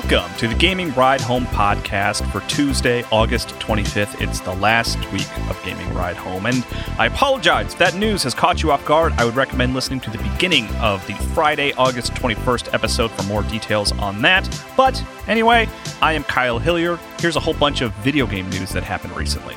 Welcome to the Gaming Ride Home podcast for Tuesday, August 25th. It's the last week of Gaming Ride Home, and I apologize if that news has caught you off guard. I would recommend listening to the beginning of the Friday, August 21st episode for more details on that. But anyway, I am Kyle Hilliard. Here's a whole bunch of video game news that happened recently.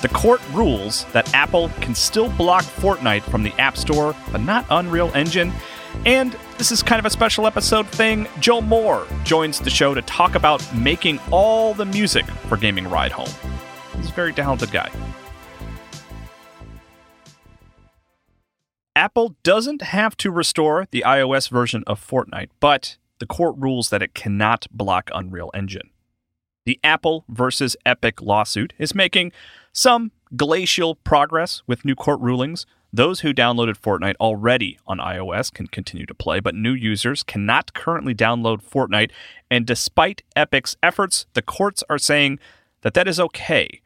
The court rules that Apple can still block Fortnite from the App Store, but not Unreal Engine. And this is kind of a special episode thing. Joel Moore joins the show to talk about making all the music for Gaming Ride Home. He's a very talented guy. Apple doesn't have to restore the iOS version of Fortnite, but the court rules that it cannot block Unreal Engine. The Apple versus Epic lawsuit is making some glacial progress with new court rulings. Those who downloaded Fortnite already on iOS can continue to play, but new users cannot currently download Fortnite. And despite Epic's efforts, the courts are saying that that is okay.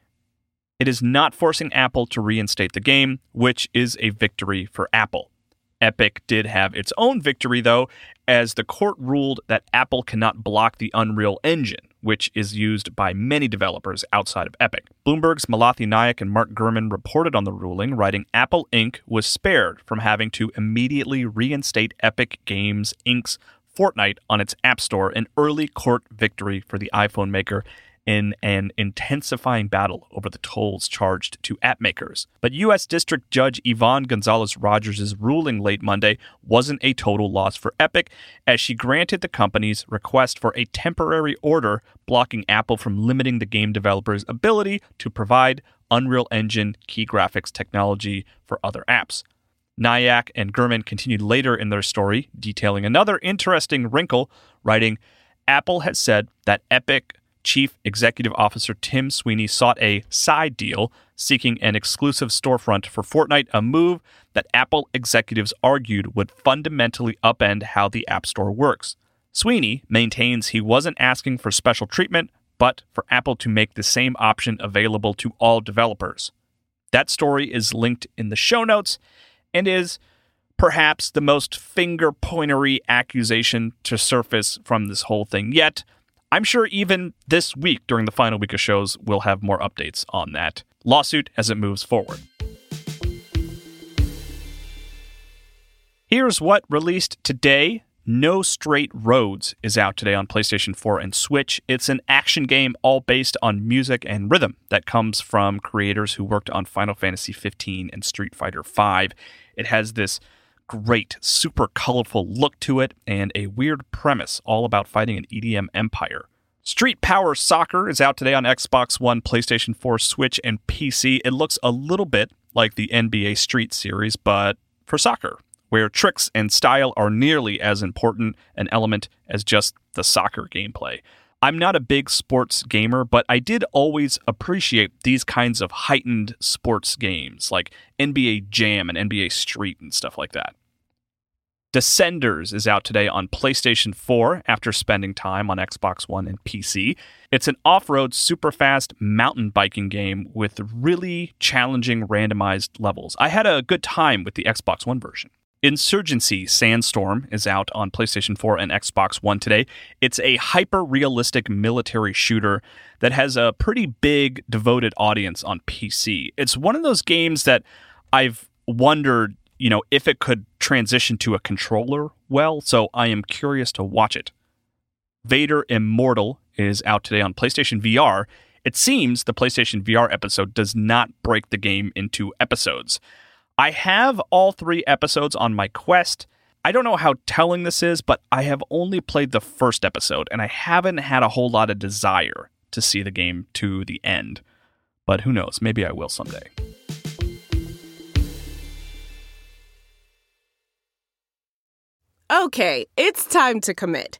It is not forcing Apple to reinstate the game, which is a victory for Apple. Epic did have its own victory, though, as the court ruled that Apple cannot block the Unreal Engine, which is used by many developers outside of Epic. Bloomberg's Malathi Nayak and Mark Gurman reported on the ruling, writing Apple Inc. was spared from having to immediately reinstate Epic Games Inc.'s Fortnite on its App Store, an early court victory for the iPhone maker in an intensifying battle over the tolls charged to app makers. But U.S. District Judge Yvonne Gonzalez Rogers' ruling late Monday wasn't a total loss for Epic, as she granted the company's request for a temporary order blocking Apple from limiting the game developer's ability to provide Unreal Engine key graphics technology for other apps. Nayak and Gurman continued later in their story, detailing another interesting wrinkle, writing, Apple has said that Epic Chief Executive Officer Tim Sweeney sought a side deal seeking an exclusive storefront for Fortnite, a move that Apple executives argued would fundamentally upend how the App Store works. Sweeney maintains he wasn't asking for special treatment, but for Apple to make the same option available to all developers. That story is linked in the show notes and is perhaps the most finger pointery accusation to surface from this whole thing yet. I'm sure even this week, during the final week of shows, we'll have more updates on that lawsuit as it moves forward. Here's what released today. No Straight Roads is out today on PlayStation 4 and Switch. It's an action game all based on music and rhythm that comes from creators who worked on Final Fantasy 15 and Street Fighter 5. It has this great, super colorful look to it and a weird premise all about fighting an EDM empire. Street Power Soccer is out today on Xbox One, PlayStation 4, Switch, and PC. It looks a little bit like the NBA Street series, but for soccer, where tricks and style are nearly as important an element as just the soccer gameplay. I'm not a big sports gamer, but I did always appreciate these kinds of heightened sports games like NBA Jam and NBA Street and stuff like that. Descenders is out today on PlayStation 4 after spending time on Xbox One and PC. It's an off road, super fast mountain biking game with really challenging randomized levels. I had a good time with the Xbox One version. Insurgency Sandstorm is out on PlayStation 4 and Xbox One today. It's a hyper realistic military shooter that has a pretty big devoted audience on PC. It's one of those games that I've wondered, you know, if it could transition to a controller well, so I am curious to watch it. Vader Immortal is out today on PlayStation VR. It seems the PlayStation VR episode does not break the game into episodes. I have all three episodes on my Quest. I don't know how telling this is, but I have only played the first episode and I haven't had a whole lot of desire to see the game to the end. But who knows? Maybe I will someday. Okay, it's time to commit.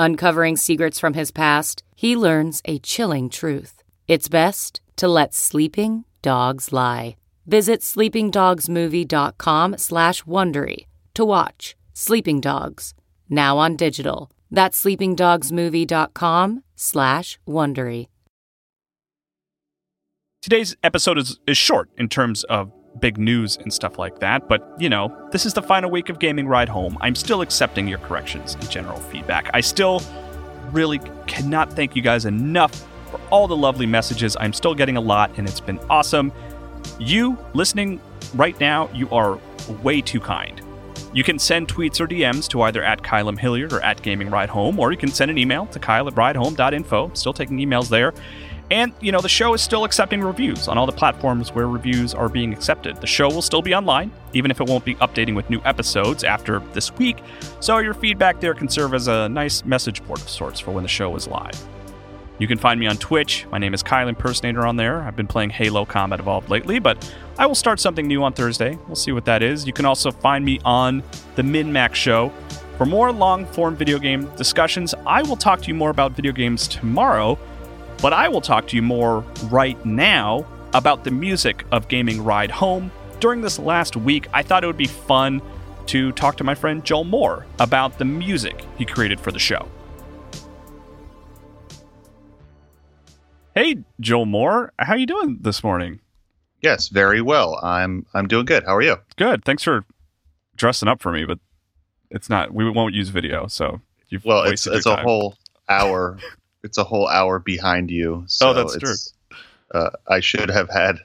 Uncovering secrets from his past, he learns a chilling truth. It's best to let sleeping dogs lie. Visit sleepingdogsmovie.com slash Wondery to watch Sleeping Dogs, now on digital. That's sleepingdogsmovie.com slash Wondery. Today's episode is, is short in terms of big news and stuff like that, but you know, this is the final week of Gaming Ride Home. I'm still accepting your corrections and general feedback. I still really cannot thank you guys enough for all the lovely messages. I'm still getting a lot, and it's been awesome. You listening right now, you are way too kind. You can send tweets or DMs to either at Kylam Hilliard or at Gaming Ride Home, or you can send an email to Kyle at ridehome.info. Still taking emails there. And, you know, the show is still accepting reviews on all the platforms where reviews are being accepted. The show will still be online, even if it won't be updating with new episodes after this week. So your feedback there can serve as a nice message board of sorts for when the show is live. You can find me on Twitch. My name is Kyle Impersonator on there. I've been playing Halo Combat Evolved lately, but I will start something new on Thursday. We'll see what that is. You can also find me on the Min MinMax Show. For more long form video game discussions, I will talk to you more about video games tomorrow but I will talk to you more right now about the music of Gaming Ride Home. During this last week, I thought it would be fun to talk to my friend Joel Moore about the music he created for the show. Hey, Joel Moore, how you doing this morning? Yes, very well. I'm I'm doing good. How are you? Good. Thanks for dressing up for me, but it's not. We won't use video, so you've well, it's it's a whole hour. it's a whole hour behind you. So oh, that's true. Uh, I should have had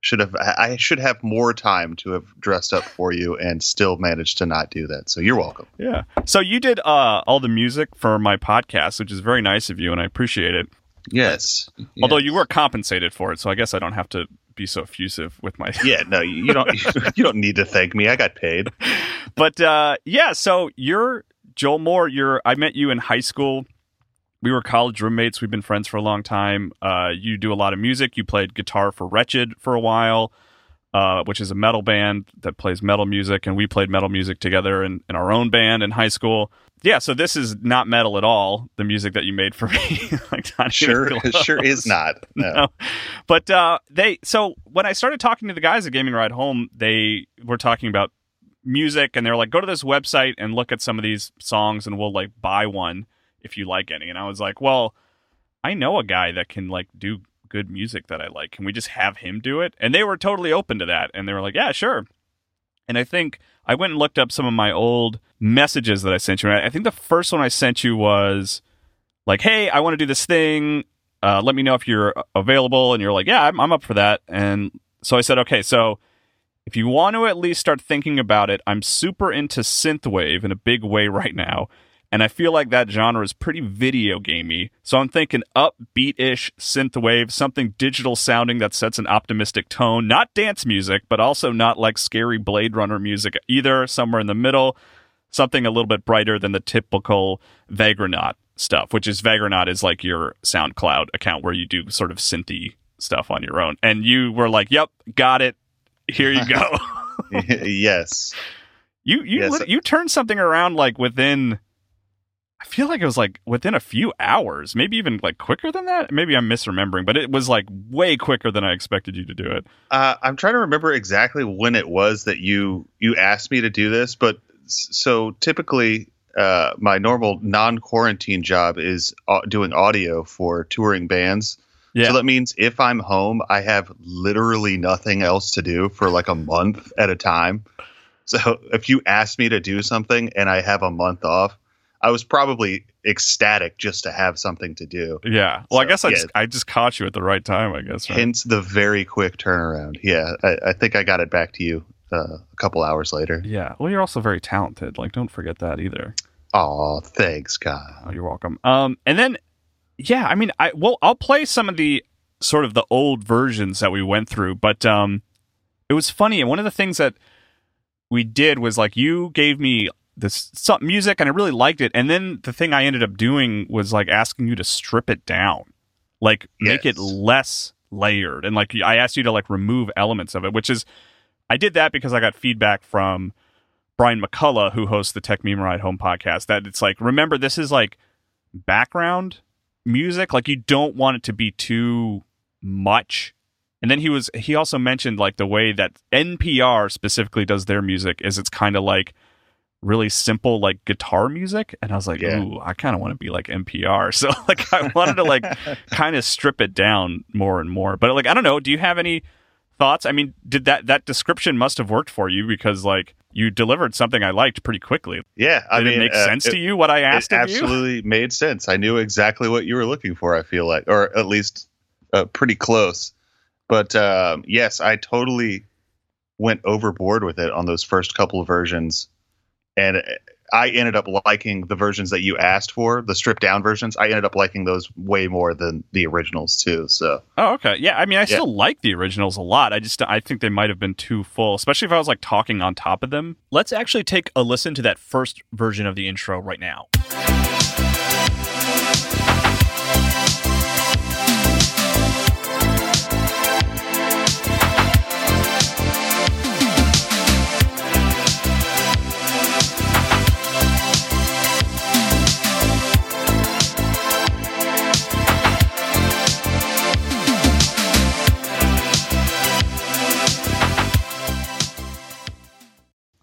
should have I should have more time to have dressed up for you and still managed to not do that. So you're welcome. Yeah. So you did uh, all the music for my podcast, which is very nice of you, and I appreciate it. Yes. Although yes. you were compensated for it, so I guess I don't have to be so effusive with my. yeah. No, you don't. you don't need to thank me. I got paid. But uh, yeah, so you're Joel Moore. You're. I met you in high school we were college roommates. We've been friends for a long time. Uh, you do a lot of music. You played guitar for Wretched for a while, uh, which is a metal band that plays metal music, and we played metal music together in, in our own band in high school. Yeah, so this is not metal at all. The music that you made for me, like sure, sure is not. No, no. but uh, they. So when I started talking to the guys at Gaming Ride Home, they were talking about music, and they're like, "Go to this website and look at some of these songs, and we'll like buy one." If you like any. And I was like, well, I know a guy that can like do good music that I like. Can we just have him do it? And they were totally open to that. And they were like, yeah, sure. And I think I went and looked up some of my old messages that I sent you. I think the first one I sent you was like, hey, I want to do this thing. Uh, let me know if you're available. And you're like, yeah, I'm, I'm up for that. And so I said, okay, so if you want to at least start thinking about it, I'm super into synthwave in a big way right now and I feel like that genre is pretty video gamey. So I'm thinking upbeat-ish synthwave, something digital sounding that sets an optimistic tone, not dance music, but also not like scary Blade Runner music either, somewhere in the middle, something a little bit brighter than the typical Vagranaut stuff, which is Vagranaut is like your SoundCloud account where you do sort of synthy stuff on your own. And you were like, "Yep, got it. Here you go." yes. You you Yes. you turned something around like within I feel like it was like within a few hours, maybe even like quicker than that. Maybe I'm misremembering, but it was like way quicker than I expected you to do it. Uh, I'm trying to remember exactly when it was that you you asked me to do this, but so typically uh, my normal non-quarantine job is uh, doing audio for touring bands. Yeah. So that means if I'm home, I have literally nothing else to do for like a month at a time. So if you ask me to do something and I have a month off, I was probably ecstatic just to have something to do. Yeah. Well, I guess I yeah. just I just caught you at the right time. I guess. Right? Hence the very quick turnaround. Yeah, I, I think I got it back to you uh, a couple hours later. Yeah. Well, you're also very talented. Like, don't forget that either. Oh, thanks, Kyle. Oh, you're welcome. Um, and then, yeah, I mean, I well, I'll play some of the sort of the old versions that we went through, but um, it was funny. And one of the things that we did was like you gave me this music, and I really liked it. And then the thing I ended up doing was like asking you to strip it down, like make it less layered, and like I asked you to like remove elements of it, which is I did that because I got feedback from Brian McCullough, who hosts the Techmeme Ride Home podcast, that it's like, remember, this is like background music. Like, you don't want it to be too much. And then he was, he also mentioned like the way that NPR specifically does their music is it's kind of like really simple, like guitar music. And I was like, Yeah. ooh, I kind of want to be like NPR. So, like, I wanted to like kind of strip it down more and more. But like, I don't know. Do you have any thoughts? I mean, did that that description must have worked for you because like you delivered something I liked pretty quickly. Yeah, I Did mean, it make uh, sense it- to you what I asked it of you? absolutely made sense. I knew exactly what you were looking for. I feel like, or at least uh, pretty close. But um, yes, I totally went overboard with it on those first couple of versions, and I ended up liking the versions that you asked for, the stripped down versions. I ended up liking those way more than the originals too. So Oh, okay. Yeah, I mean, I Yeah. still like the originals a lot. I just I think they might have been too full, especially if I was like talking on top of them. Let's actually take a listen to that first version of the intro right now.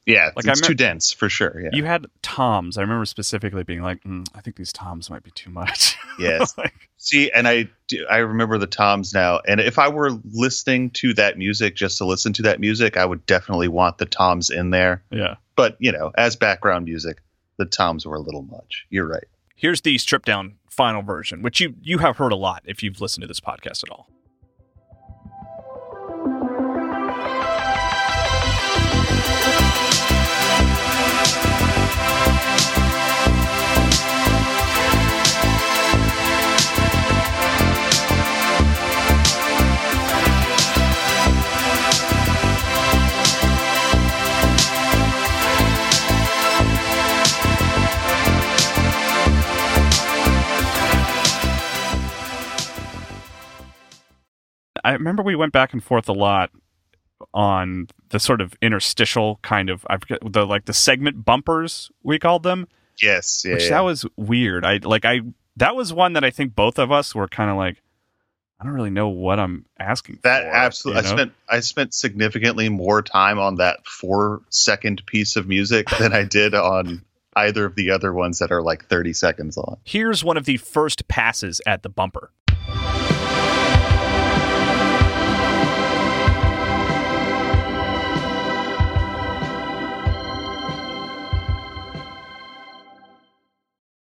Yeah, Like, it's me- too dense for sure. Yeah. You had toms. I remember specifically being like, mm, I think these toms might be too much. Yes. Like, See, and I do, I remember the toms now. And if I were listening to that music just to listen to that music, I would definitely want the toms in there. yeah. But you know, as background music, the toms were a little much. You're right. Here's the stripped down final version, which you you have heard a lot if you've listened to this podcast at all. I remember we went back and forth a lot on the sort of interstitial kind of I forget the like the segment bumpers we called them, Yes. Yeah. which yeah. that was weird. I like I that was one that I think both of us were kind of like I don't really know what I'm asking that for. absolutely. you I spent I spent significantly more time on that four second piece of music than I did on either of the other ones that are like 30 seconds long. Here's one of the first passes at the bumper.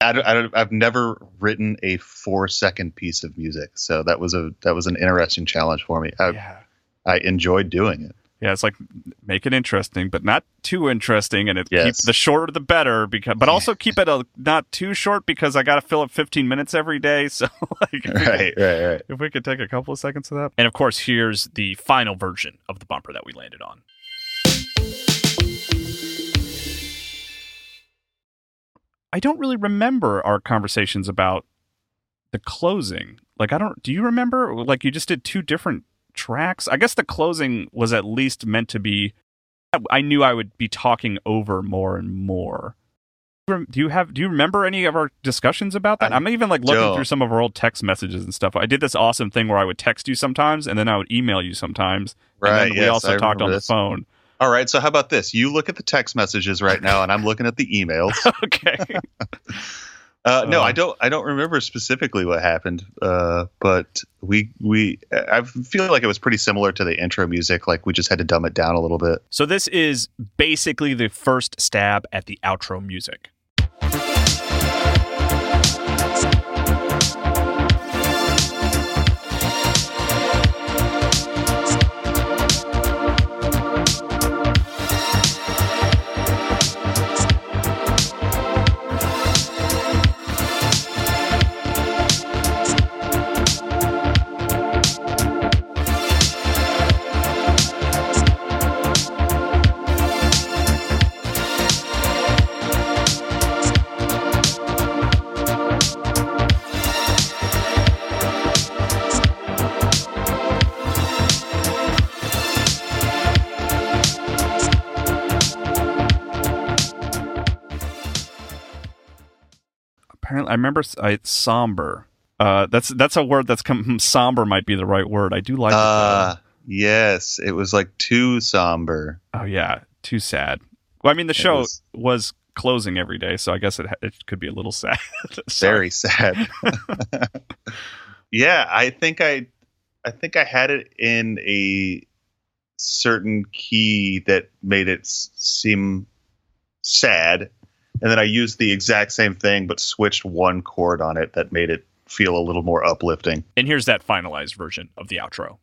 I don't, I don't, I've never written a four second piece of music, so that was a that was an interesting challenge for me. I, yeah. I enjoyed doing it. Yeah, it's like make it interesting, but not too interesting, and it keep the shorter the better. Because, but also keep it a, not too short because I got to fill up 15 minutes every day. So, like, if we could- Right, right, right. if we could take a couple of seconds of that. And of course, here's the final version of the bumper that we landed on. I don't really remember our conversations about the closing. Like, I don't, do you remember? Like, you just did two different tracks. I guess the closing was at least meant to be, I knew I would be talking over more and more. Do you have? Do you remember any of our discussions about that? I I'm even like looking don't. through some of our old text messages and stuff. I did this awesome thing where I would text you sometimes, and then I would email you sometimes. Right. and then we yes, also I talked on this. the phone. All right. So how about this? You look at the text messages right now, and I'm looking at the emails. okay. Uh, no, Uh, I don't. I don't remember specifically what happened. Uh, but we we I feel like it was pretty similar to the intro music. Like we just had to dumb it down a little bit. So this is basically the first stab at the outro music. Apparently, I remember I, somber. Uh, that's that's a word that's come. Somber might be the right word. I do like. it, Uh, yes, it was like too somber. oh yeah, too sad. Well, I mean, the show was- was closing every day, so I guess it it could be a little sad. Very sad. yeah, I think I, I think I had it in a certain key that made it s- seem sad, and then I used the exact same thing but switched one chord on it that made it feel a little more uplifting. And here's that finalized version of the outro.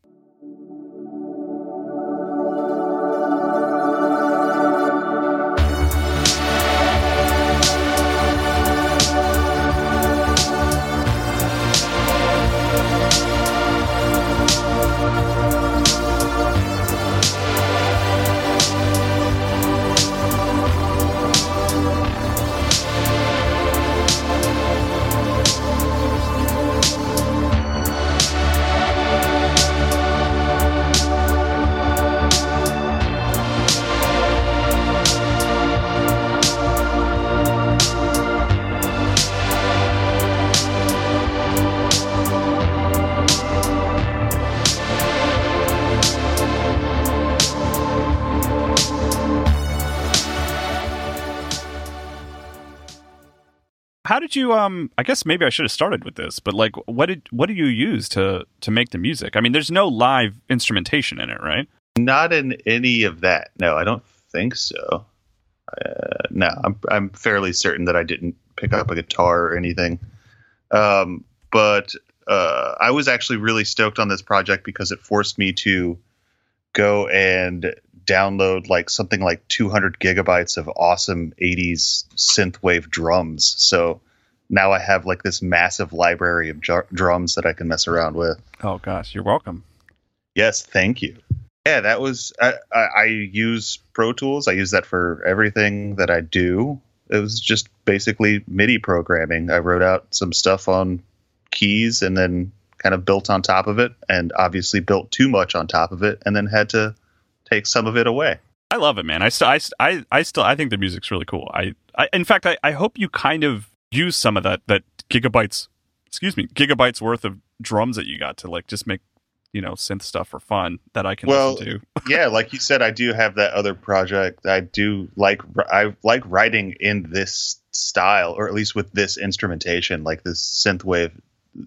Did you um I guess maybe I should have started with this, but like what did what do you use to to make the music? I mean, there's no live instrumentation in it, right? Not in any of that. No, I don't think so. Uh, no, I'm I'm fairly certain that I didn't pick up a guitar or anything. Um, but uh, I was actually really stoked on this project because it forced me to go and download like something like 200 gigabytes of awesome 80s synthwave drums. So now I have like this massive library of jar- drums that I can mess around with. Oh gosh, you're welcome. Yes, thank you. Yeah, that was I, I, I use Pro Tools. I use that for everything that I do. It was just basically MIDI programming. I wrote out some stuff on keys and then kind of built on top of it, and obviously built too much on top of it, and then had to take some of it away. I love it, man. I still, I, st- I, I still, I think the music's really cool. I, I in fact, I, I hope you kind of use some of that, that gigabytes, excuse me, gigabytes worth of drums that you got to like just make, you know, synth stuff for fun that I can Well, listen to. yeah, like you said, I do have that other project. I do like I like writing in this style, or at least with this instrumentation, like this synthwave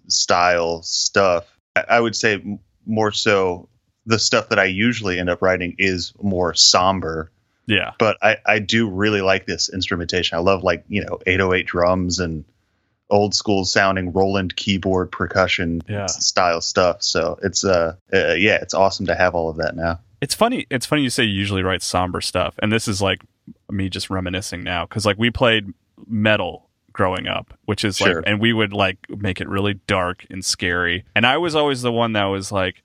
style stuff. I, I would say more so the stuff that I usually end up writing is more somber. Yeah, But I, I do really like this instrumentation. I love like you know 808 drums and old school sounding Roland keyboard percussion Yeah. style stuff. So it's uh, uh yeah, it's awesome to have all of that now. it's funny. It's funny you say you usually write somber stuff, and this is like me just reminiscing now because like we played metal growing up, which is Sure. like, and we would like make it really dark and scary, and I was always the one that was like.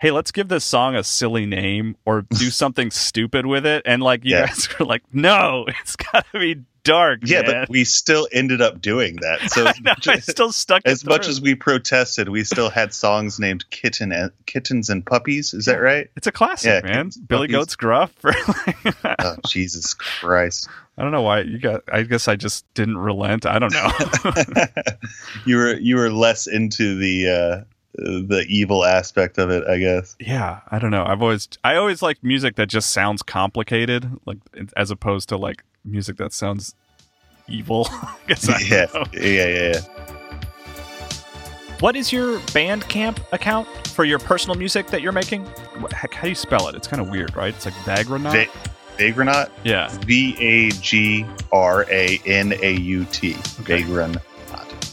Hey, let's give this song a silly name or do something stupid with it. And like you Yeah. guys were like, no, it's gotta be dark. Yeah, man. but we still ended up doing that. So I know, I still stuck as much through. as we protested, we still had songs named "Kitten" and "Kittens and Puppies." Is that right? It's a classic, Yeah, man. Billy. Goat's Gruff. Oh Jesus Christ! I don't know why you got. I guess I just didn't relent. I don't know. you were you were less into the uh, the evil aspect of it, I guess. yeah, I don't know. I've always, I always like music that just sounds complicated, like as opposed to like music that sounds evil. I guess I yeah, yeah, yeah, yeah. What is your Bandcamp account for your personal music that you're making? What, heck, how do you spell it? It's kind of weird, right? It's like Vagranaut. Va- Vagranaut, yeah. V A G R A N A U T. Vagranaut.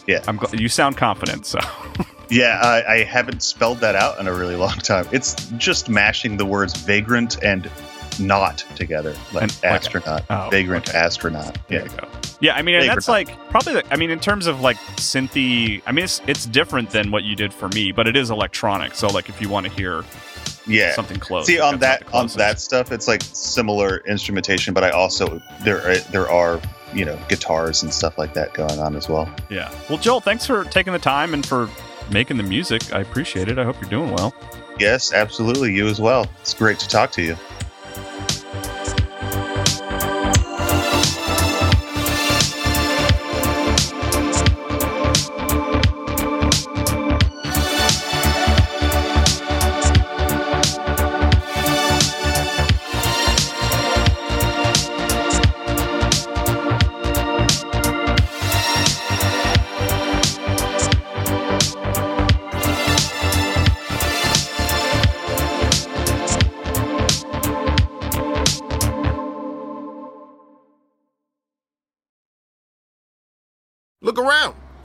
Yeah, I'm. Gl- you sound confident, so yeah. I, I haven't spelled that out in a really long time. It's just mashing the words vagrant and not together, like And- astronaut, oh, vagrant okay. astronaut. there Yeah, you go. Yeah, I mean, and that's like probably. The, I mean, in terms of like synthy, I mean, it's it's different than what you did for me, but it is electronic. So like, if you want to hear yeah. something close, See on that on that stuff, it's like similar instrumentation, but I also there are, there are you know guitars and stuff like that going on as well. Yeah. Well, Joel, thanks for taking the time and for making the music. I appreciate it. I hope you're doing well. Yes, absolutely. You as well. It's great to talk to you.